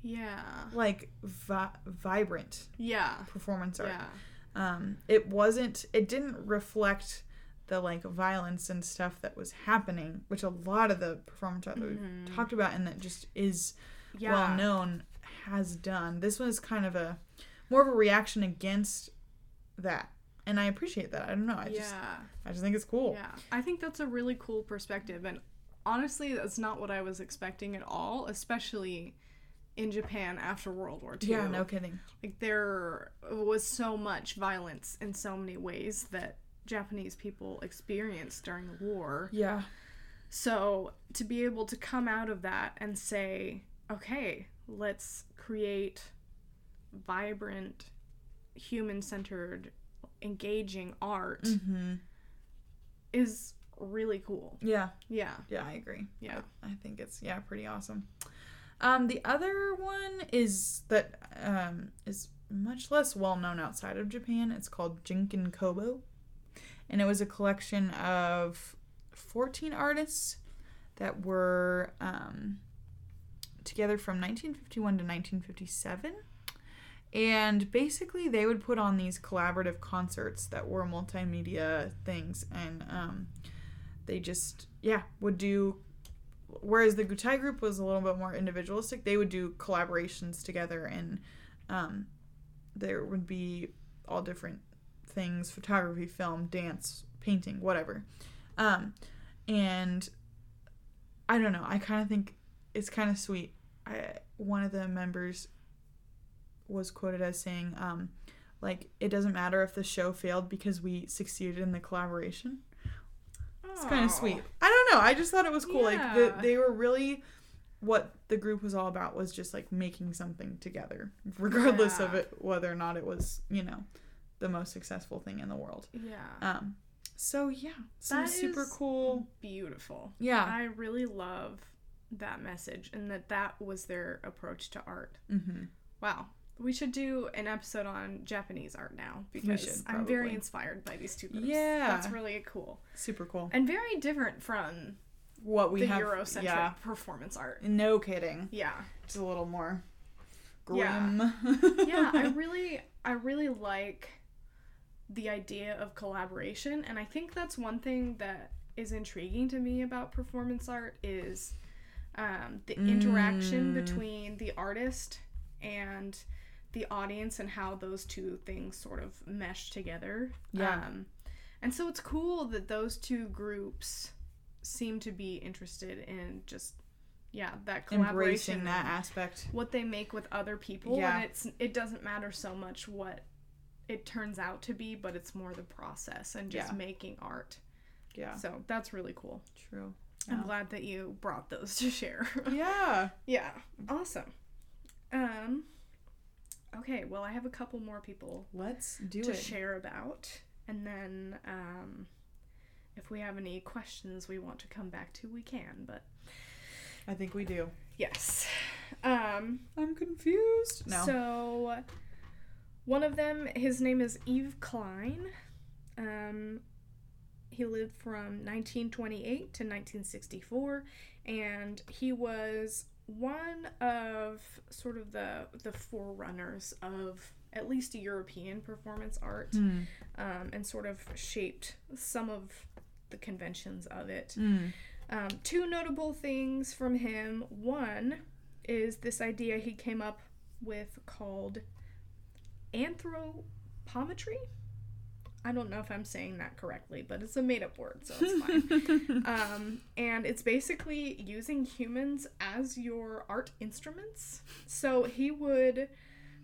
Yeah. like vi- vibrant Yeah. performance art. Yeah. Um, it wasn't. It didn't reflect the like violence and stuff that was happening, which a lot of the performance art that we've talked about and that just is Mm-hmm. Yeah. well known has done. This was kind of a more of a reaction against that, and I appreciate that. I don't know. I just yeah. I just think it's cool. Yeah. I think that's a really cool perspective. And honestly, that's not what I was expecting at all, especially in Japan after World War II. Yeah, no kidding. Like, there was so much violence in so many ways that Japanese people experienced during the war. Yeah, So to be able to come out of that and say, okay, let's create vibrant, human centered, engaging art mm-hmm. is really cool. yeah, Yeah. yeah. I agree. Yeah. I, I think it's yeah pretty awesome. Um, the other one is that um, is much less well known outside of Japan. It's called Jikken Kobo, and it was a collection of fourteen artists that were um, together from 1951 to 1957. And basically, they would put on these collaborative concerts that were multimedia things, and um, they just yeah would do whereas the Gutai group was a little bit more individualistic, they would do collaborations together and um, there would be all different things photography, film, dance, painting, whatever. Um, and I don't know. I kind of think it's kind of sweet. I one of the members was quoted as saying, um, like it doesn't matter if the show failed because we succeeded in the collaboration. It's kind of sweet. I don't know. I just thought it was cool. Like the, they were really what the group was all about was just like making something together, regardless of it whether or not it was you know the most successful thing in the world. Yeah. Um. So yeah, some That super cool. Beautiful. Yeah. I really love that message and that that was their approach to art. Mm-hmm. Wow. We should do an episode on Japanese art now because should, I'm very inspired by these two groups. Yeah. That's really cool. Super cool. And very different from What we the have. Eurocentric Yeah. performance art. No kidding. Yeah. It's a little more Yeah. grim. yeah, I <laughs> really I really like the idea of collaboration and I think that's one thing that is intriguing to me about performance art is um, the interaction Mm. between the artist and the audience and how those two things sort of mesh together. Yeah. Um, and so it's cool that those two groups seem to be interested in just yeah, that collaboration Embracing that aspect. what they make with other people Yeah. and it's it doesn't matter so much what it turns out to be but it's more the process and just Yeah. making art Yeah. so that's really cool True. I'm glad that you brought those to share <laughs> Yeah. yeah awesome um okay well i have a couple more people Let's do to it. share about and then um if we have any questions we want to come back to we can but I think we do. yes um I'm confused. No. So, one of them, his name is Yves Klein. Um, he lived from 1928 to 1964, and he was one of sort of the the forerunners of at least European performance art, Hmm. um, and sort of shaped some of the conventions of it. Hmm. Um, two notable things from him. One is this idea he came up with called anthropometry. I don't know if I'm saying that correctly, but it's a made up word, so it's fine. <laughs> um, and it's basically using humans as your art instruments. So he would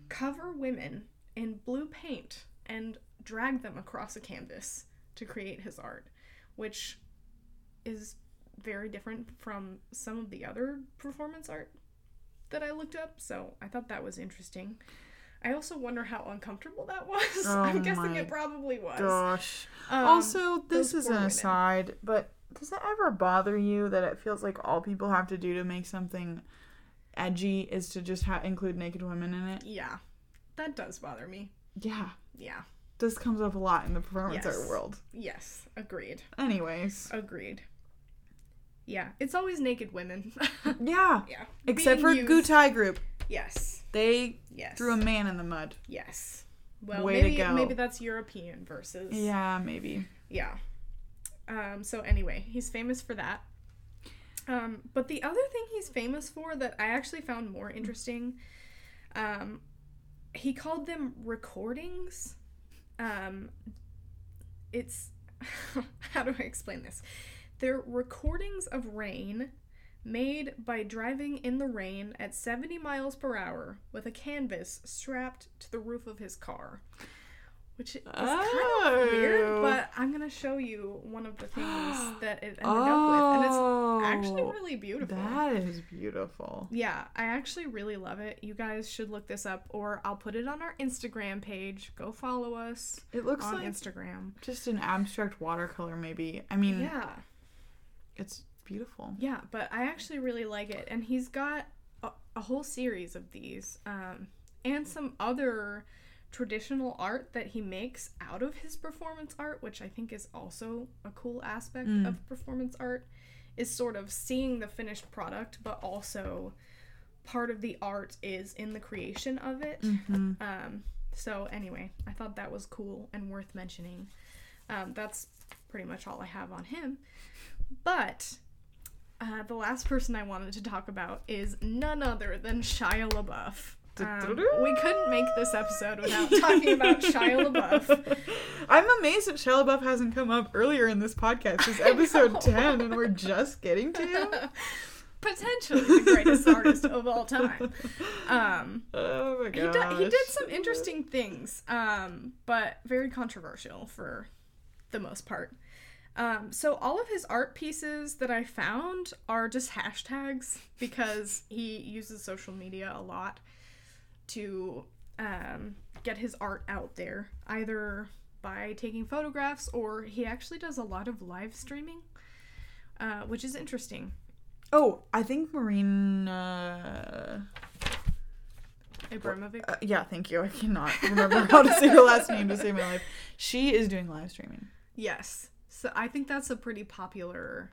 cover women in blue paint and drag them across a canvas to create his art, which is very different from some of the other performance art that I looked up. So I thought that was interesting. I also wonder how uncomfortable that <laughs> was. Oh I'm guessing it probably was. Gosh. Um, also, this is an women. aside, but does it ever bother you that it feels like all people have to do to make something edgy is to just ha- include naked women in it? yeah, that does bother me. Yeah. Yeah. This comes up a lot in the performance Yes. art world. Yes. Agreed. Anyways. Agreed. Yeah, it's always naked women. <laughs> Yeah. yeah. Except Being for used- Gutai Group. Yes. They Yes. threw a man in the mud. Yes. Well, Way to maybe go. maybe that's European versus Yeah, maybe. Yeah. Um, so anyway, he's famous for that. Um, but the other thing he's famous for that I actually found more interesting, um, he called them recordings. Um, it's <laughs> how do I explain this? They're recordings of rain made by driving in the rain at 70 miles per hour with a canvas strapped to the roof of his car. Which is kind of weird, Oh. but I'm gonna show you one of the things <gasps> that it ended up with, and it's actually Oh, really beautiful. That is beautiful. Yeah, I actually really love it. You guys should look this up, or I'll put it on our Instagram page. Go follow us It looks on like Instagram. just an abstract watercolor, maybe. I mean, Yeah, it's beautiful. yeah, but I actually really like it, and he's got a, a whole series of these, um, and some other traditional art that he makes out of his performance art, which I think is also a cool aspect Mm. of performance art, is sort of seeing the finished product, but also part of the art is in the creation of it. Mm-hmm. Um, so anyway, I thought that was cool and worth mentioning. Um, that's pretty much all I have on him. But uh, the last person I wanted to talk about is none other than Shia LaBeouf. Um, we couldn't make this episode without talking about Shia LaBeouf. <laughs> I'm amazed that Shia LaBeouf hasn't come up earlier in this podcast. It's <laughs> episode 10 and we're just getting to him. <laughs> Potentially the greatest artist of all time. Um, Oh my he, god. did, he did some interesting things, um, but very controversial for the most part. Um, so all of his art pieces that I found are just hashtags <laughs> because he uses social media a lot to um, get his art out there, either by taking photographs or he actually does a lot of live streaming, uh, which is interesting. Oh, I think Marina. Abramovic. Uh, yeah, thank you. I cannot remember how to say her last name to save my life. She is doing live streaming. Yes. So I think that's a pretty popular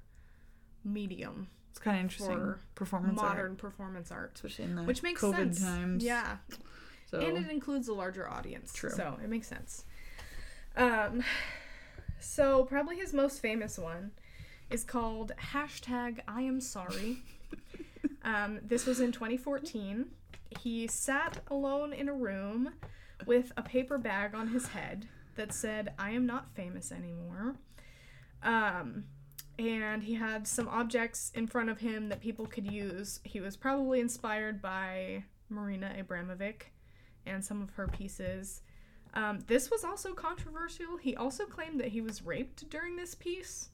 medium It's kind of interesting. For Performance modern art, performance art, especially in the which makes COVID sense. times. Yeah, So and it includes a larger audience. True. So it makes sense. Um, so probably his most famous one is called hashtag I am sorry. <laughs> um, this was in 2014. He sat alone in a room with a paper bag on his head that said I am not famous anymore. Um, and he had some objects in front of him that people could use. He was probably inspired by Marina Abramovic and some of her pieces. Um, this was also controversial. He also claimed that he was raped during this piece,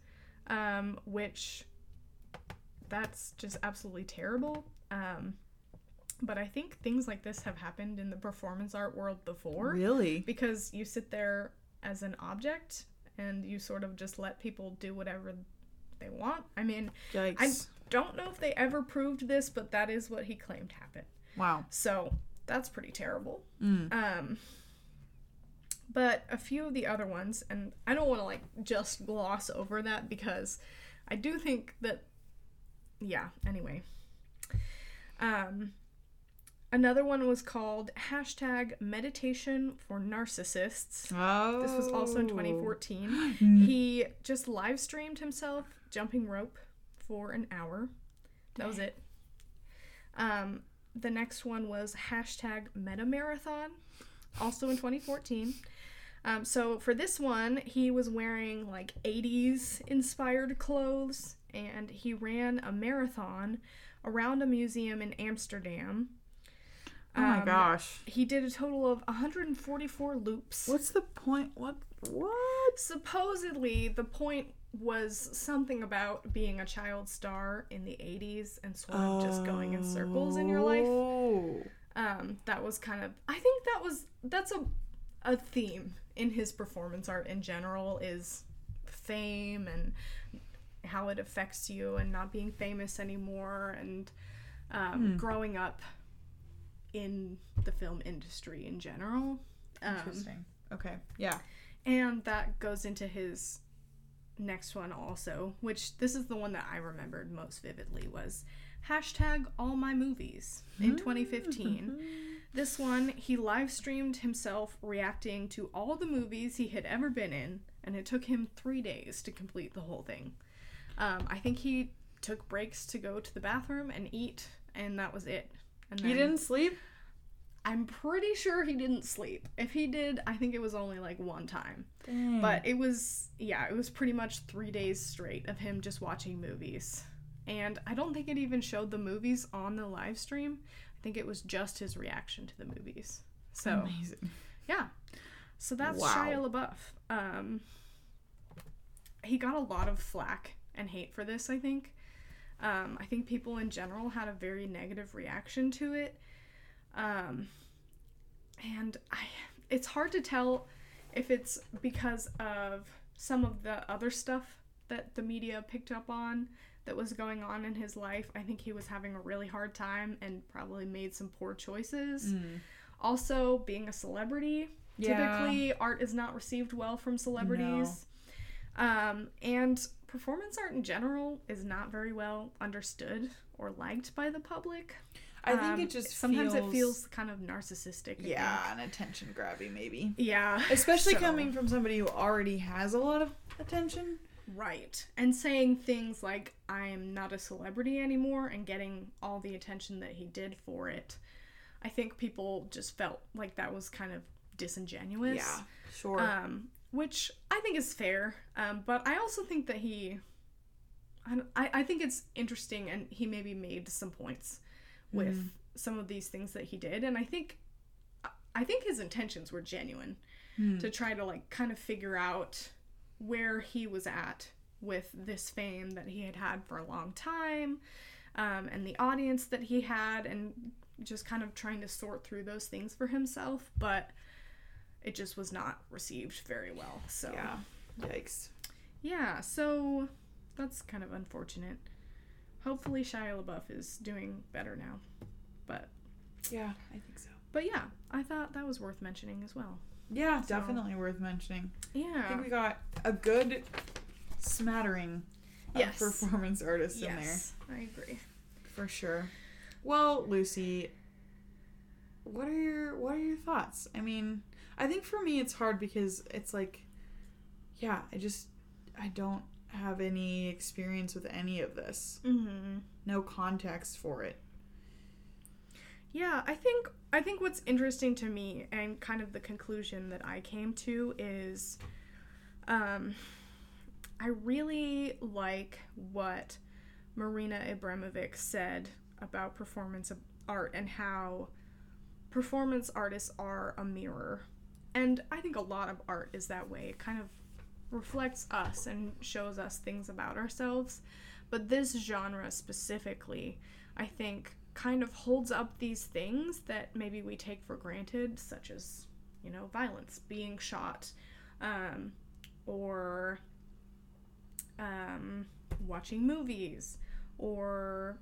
um, which that's just absolutely terrible. Um, but I think things like this have happened in the performance art world before really, because you sit there as an object and you sort of just let people do whatever they want. I mean, yikes! don't know if they ever proved this, but that is what he claimed happened. wow. So that's pretty terrible. Mm. Um, but a few of the other ones, and I don't want to like just gloss over that because I do think that, yeah. Anyway, um, another one was called hashtag meditation for narcissists. Oh, This was also in 2014. <gasps> He just live streamed himself jumping rope for an hour. That was it. Um, the next one was hashtag meta marathon, also in 2014. Um, so for this one, he was wearing like 80s inspired clothes and he ran a marathon around a museum in Amsterdam. Oh my Um, gosh! He did a total of 144 loops. What's the point? What? What? Supposedly, the point was something about being a child star in the 80s and sort of just going in circles in your life. Oh. Um, that was kind of, I think that was, that's a, a theme in his performance art in general is fame and how it affects you and not being famous anymore and um, growing up in the film industry in general. Um, Interesting. Okay. Yeah. and that goes into his next one also, which this is the one that I remembered most vividly was hashtag all my movies in 2015. This one, he live streamed himself reacting to all the movies he had ever been in, and it took him three days to complete the whole thing. Um, I think he took breaks to go to the bathroom and eat, and that was it. And then- didn't sleep? I'm pretty sure he didn't sleep. If he did, I think it was only like one time. Dang. But it was, yeah, it was pretty much three days straight of him just watching movies. And I don't think it even showed the movies on the live stream. I think it was just his reaction to the movies. So, amazing. yeah. So that's Wow. Shia LaBeouf. Um, he got a lot of flack and hate for this, I think. Um, I think people in general had a very negative reaction to it. Um, and I, it's hard to tell if it's because of some of the other stuff that the media picked up on that was going on in his life. I think he was having a really hard time and probably made some poor choices. Also, being a celebrity, Yeah. typically art is not received well from celebrities. Um, and performance art in general is not very well understood or liked by the public. I think Um, it just sometimes feels, it feels kind of narcissistic. I yeah, think. an attention grabby maybe. Yeah. Especially So- coming from somebody who already has a lot of attention. Right. And saying things like, I'm not a celebrity anymore, and getting all the attention that he did for it. I think people just felt like that was kind of disingenuous. Yeah, sure. Um, which I think is fair. Um, but I also think that he, I, I think it's interesting, and he maybe made some points with Mhm. some of these things that he did, and I think, I think his intentions were genuine Hmm. to try to like kind of figure out where he was at with this fame that he had had for a long time, um, and the audience that he had, and just kind of trying to sort through those things for himself, but it just was not received very well. So yeah. Yikes. yeah, so that's kind of unfortunate. Hopefully Shia LaBeouf is doing better now. But Yeah, I think so. but yeah, I thought that was worth mentioning as well. Yeah, So- definitely worth mentioning. Yeah, I think we got a good smattering of Yes. performance artists in there. yes, I agree. For sure. Well, Lucy, what are your what are your thoughts? I mean, I think for me it's hard because it's like yeah, I just I don't have any experience with any of this. Mhm. No context for it. Yeah, I think I think what's interesting to me and kind of the conclusion that I came to is um I really like what Marina Abramovic said about performance of art and how performance artists are a mirror. And I think a lot of art is that way. It kind of reflects us and shows us things about ourselves. But this genre specifically, I think, kind of holds up these things that maybe we take for granted, such as, you know, violence, being shot, um, or um, watching movies, or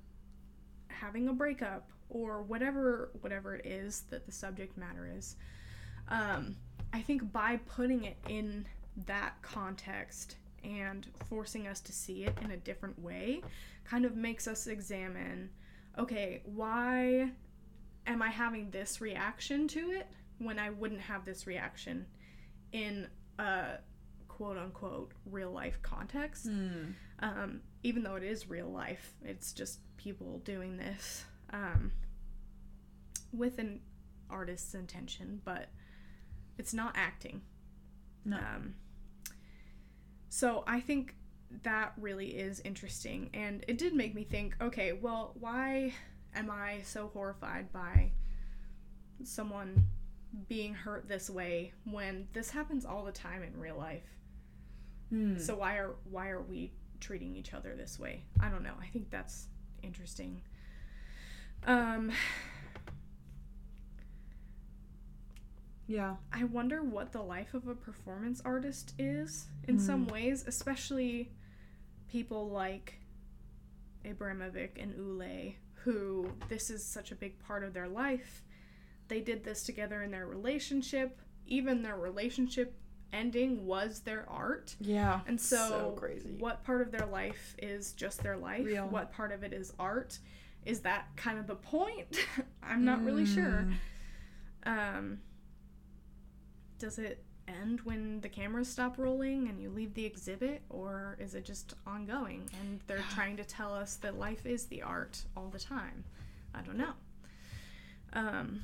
having a breakup, or whatever whatever it is that the subject matter is. Um, I think by putting it in that context and forcing us to see it in a different way kind of makes us examine okay, why am I having this reaction to it when I wouldn't have this reaction in a quote unquote real life context? Hmm. Um, even though it is real life, it's just people doing this um, with an artist's intention, but it's not acting. No. Um, so I think that really is interesting, and it did make me think. Okay, well, why am I so horrified by someone being hurt this way when this happens all the time in real life? Hmm. So why are why are we treating each other this way? I don't know. I think that's interesting. Um, yeah. I wonder what the life of a performance artist is in some ways, especially people like Abramovic and Ulay, who this is such a big part of their life. They did this together in their relationship. Even their relationship ending was their art. Yeah. And so, So crazy. what part of their life is just their life? Real. What part of it is art? Is that kind of the point? <laughs> I'm not really sure. Mm. Um, does it end when the cameras stop rolling and you leave the exhibit, or is it just ongoing and they're trying to tell us that life is the art all the time? I don't know. Um,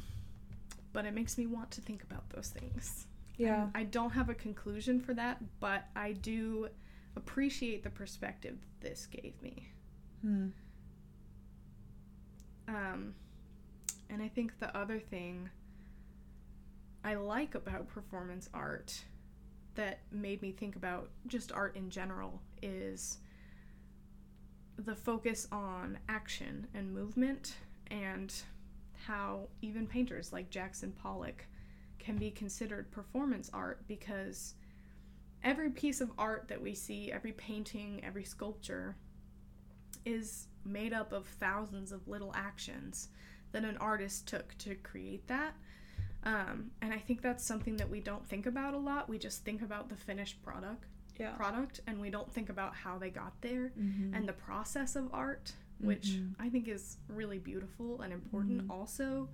but it makes me want to think about those things. Yeah. I don't have a conclusion for that, but I do appreciate the perspective this gave me. Hmm. Um, and I think the other thing I like about performance art that made me think about just art in general is the focus on action and movement and how even painters like Jackson Pollock can be considered performance art because every piece of art that we see, every painting, every sculpture is made up of thousands of little actions that an artist took to create that. Um, and I think that's something that we don't think about a lot. We just think about the finished product, Yeah. product, and we don't think about how they got there Mhm. and the process of art, which Mhm. I think is really beautiful and important Mhm. also.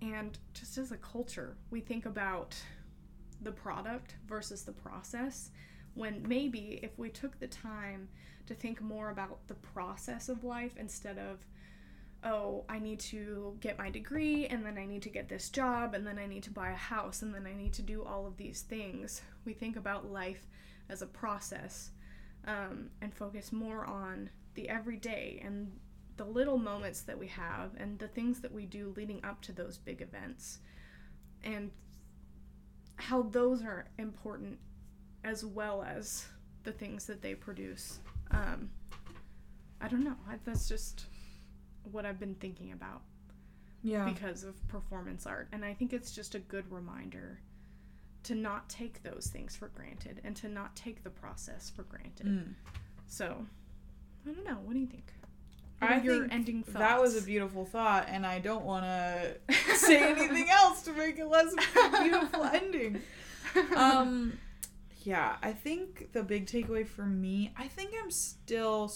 And just as a culture, we think about the product versus the process when maybe if we took the time to think more about the process of life instead of oh, I need to get my degree, and then I need to get this job, and then I need to buy a house, and then I need to do all of these things. We think about life as a process um, and focus more on the everyday and the little moments that we have and the things that we do leading up to those big events and how those are important as well as the things that they produce. Um, I don't know. That's just what I've been thinking about Yeah. because of performance art. And I think it's just a good reminder to not take those things for granted and to not take the process for granted. Mm. So, I don't know. What do you think? I your ending thoughts. That was a beautiful thought, and I don't want to <laughs> say anything else to make it less of a beautiful ending. Um, <laughs> yeah, I think the big takeaway for me, I think I'm still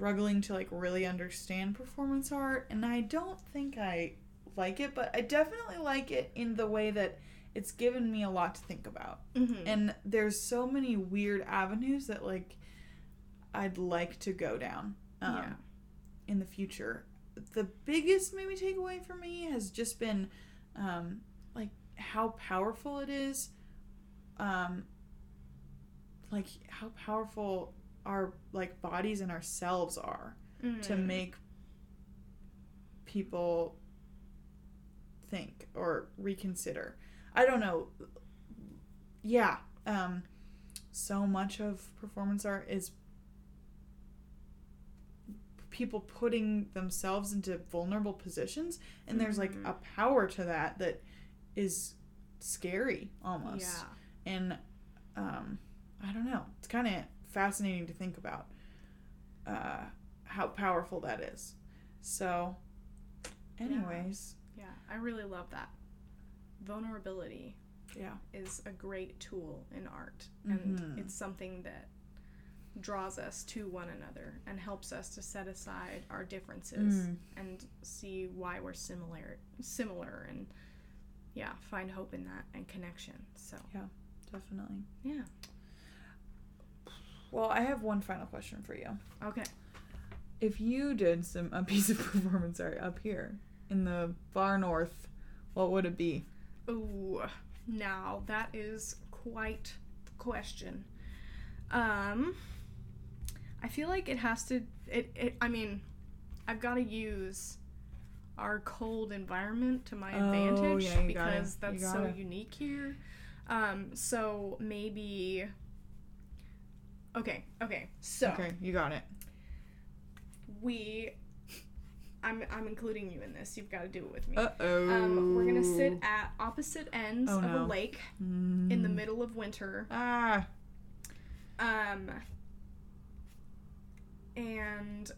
struggling to like really understand performance art, and I don't think I like it, but I definitely like it in the way that it's given me a lot to think about. Mhm. And there's so many weird avenues that like I'd like to go down um, Yeah. in the future. The biggest maybe takeaway for me has just been um, like how powerful it is. Um, like how powerful our like bodies and ourselves are to Mm. make people think or reconsider. I don't know. Yeah, um so much of performance art is people putting themselves into vulnerable positions and there's like Mhm. a power to that that is scary almost Yeah. and um, I don't know. It's kind of fascinating to think about uh, how powerful that is. So, anyways, Yeah. I really love that. Vulnerability yeah, is a great tool in art, and Mhm. it's something that draws us to one another and helps us to set aside our differences Mm. and see why we're similar similar and yeah find hope in that and connection so yeah definitely. yeah Well, I have one final question for you. okay If you did some a piece of <laughs> performance art up here in the far north, what would it be? Ooh, now that is quite the question. Um, I feel like it has to. It. it I mean, I've got to use our cold environment to my Oh, advantage yeah, you gotta- because that's so unique here. Um, so maybe. Okay. Okay. So Okay, you got it. we. I'm, I'm including you in this. You've got to do it with me. Uh oh. Um, we're gonna sit at opposite ends Oh, of a no. lake in the middle of winter. Ah. Um, and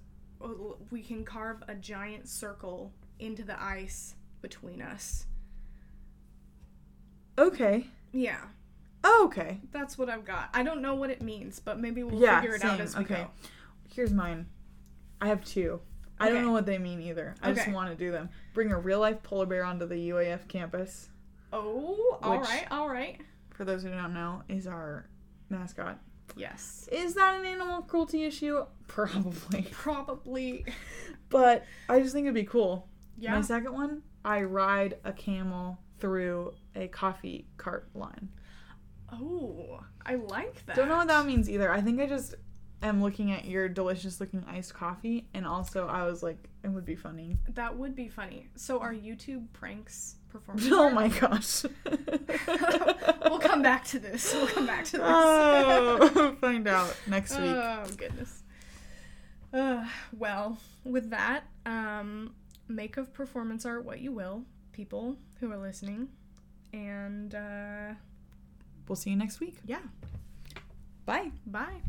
we can carve a giant circle into the ice between us. Okay. Yeah, Oh, okay. that's what I've got. I don't know what it means, but maybe we'll Yeah, figure it out as we Okay. go. Here's mine. I have two. I don't know what they mean either. I just want to do them. Bring a real life polar bear onto the UAF campus. Oh, all Which- right, all right. For those who don't know, is our mascot. Yes, Is that an animal cruelty issue? <laughs> Probably. probably. But I just think it'd be cool. Yeah. My second one, I ride a camel through a coffee cart line. Oh, I like that. Don't know what that means either. I think I just am looking at your delicious looking iced coffee, and also I was like, it would be funny. That would be funny. So are YouTube pranks performance? <laughs> Oh art? my gosh. <laughs> we'll come back to this. We'll come back to this. Oh, <laughs> find out next week. Oh goodness. Uh, well, with that, um, make of performance art what you will, people who are listening, and uh, We'll see you next week. yeah, Bye. bye.